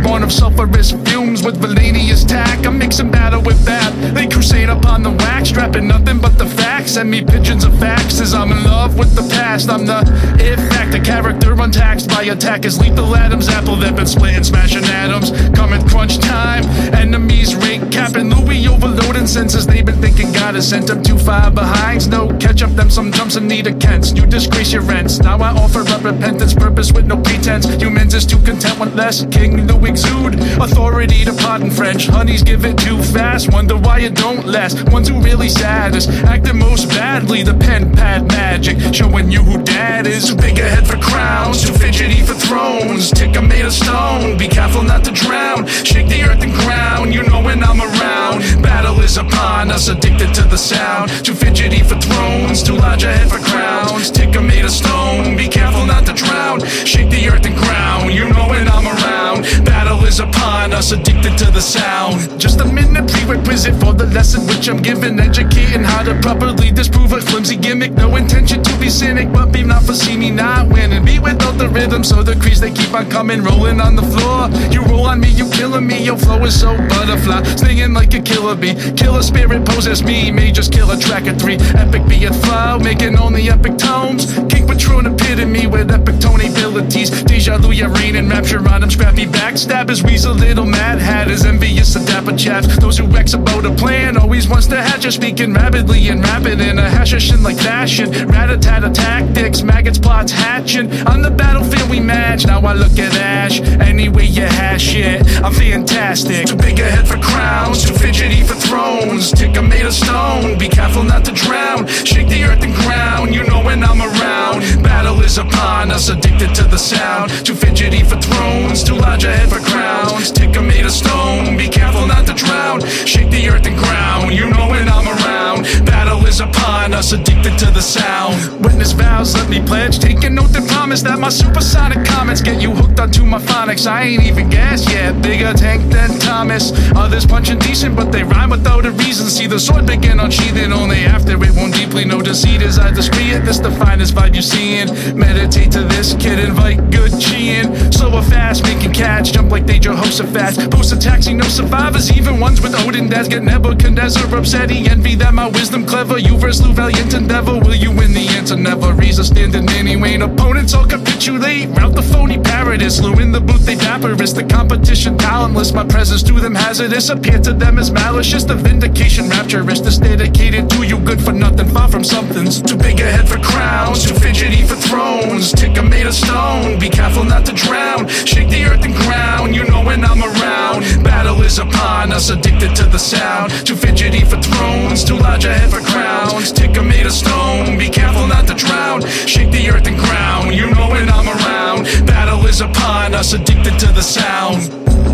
of sulfurous fumes with villainous tack. I'm mixing battle with that. They crusade upon the wax, strapping nothing but the facts. Send me pigeons of faxes. I'm in love with the past. I'm the if fact, a character untaxed by attack is lethal Adam's apple that been splitting, smashing atoms. Coming crunch time, enemies rate capping. Louis overloading senses. They've God has sent them too far behind. No catch up them some jumps and need a Kents. You disgrace your rents. Now I offer up repentance, purpose with no pretense. Humans is too content with less. King Louis exude authority to pardon French. Honeys give it too fast. Wonder why it don't last. Ones who really saddest, acting most badly. The pen pad magic, showing you who dad is. Too big a head for crowns, too fidgety for thrones. Tick a made of stone. Be careful not to drown. Shake the earth and ground. You know I'm. Upon us, addicted to the sound. Too fidgety for thrones. Too large a head for crowns. Tick a made of stone. Be careful not to drown. Shake the us, addicted to the sound. Just a minute prerequisite for the lesson which I'm giving. Educating how to properly disprove a flimsy gimmick. No intention to be cynic, but be not for see me not winning. Be without the rhythm, so the crease they keep on coming, rolling on the floor. You roll on me, you killing me. Your flow is so butterfly, stinging like a killer bee. Killer spirit poses me, may just kill a track of three. Epic be a flow, making only epic tones. King Patron epitome with epic tone abilities. Deja vu, and rapture on him. Scrappy backstabbers, weasel little mad hatters, envious of dapper chaps. Those who X about a plan always wants to hatch us, speaking rapidly and rapid in a hashishing like fashion. Rat-a-tat tactics, maggots plots hatching. On the battlefield we match. Now I look at Ash. Anyway I'm fantastic. Too big a head for crowns, too fidgety for thrones. Tick a made of stone. Be careful not to drown. Shake the earth and ground. You know when I'm around. Battle is upon us, addicted to the sound. Too fidgety for thrones, too large a head for crowns. Tick a made of stone. Be careful not to drown. Shake the earth and ground. Us, addicted to the sound. Witness vows, let me pledge. Take note and promise that my supersonic comments get you hooked onto my phonics. I ain't even gas yet. Bigger tank than Thomas. Others punching decent, but they rhyme without a reason. See the sword begin unsheathing only after it won't deeply know deceit as I discreet it. This the finest vibe you're seeing. Meditate to this kid, invite good cheeing. Slow or fast, making catch, jump like they Jehoshaphat. Post a taxi, no survivors, even ones with Odin dads get Nebuchadnezzar upset. He envy that my wisdom clever. You verse Lou valiant endeavor. Will you win the answer? Never. Reason standing anyway. Opponents all capitulate. Route the phony paradise. Lou in the booth, they dapper. It's the competition talentless. My presence to them hazardous. Appear to them as malicious. The vindication rapturous. This dedicated to you, good for nothing. Far from something's too big a head for crowns. Too fidgety for thrones. Tick a made of stone. Be careful not to drown. Shake the earth and ground. You know when I'm around. Battle is upon us. Addicted to the sound. Too fidgety for thrones. Too is upon us, addicted to the sound.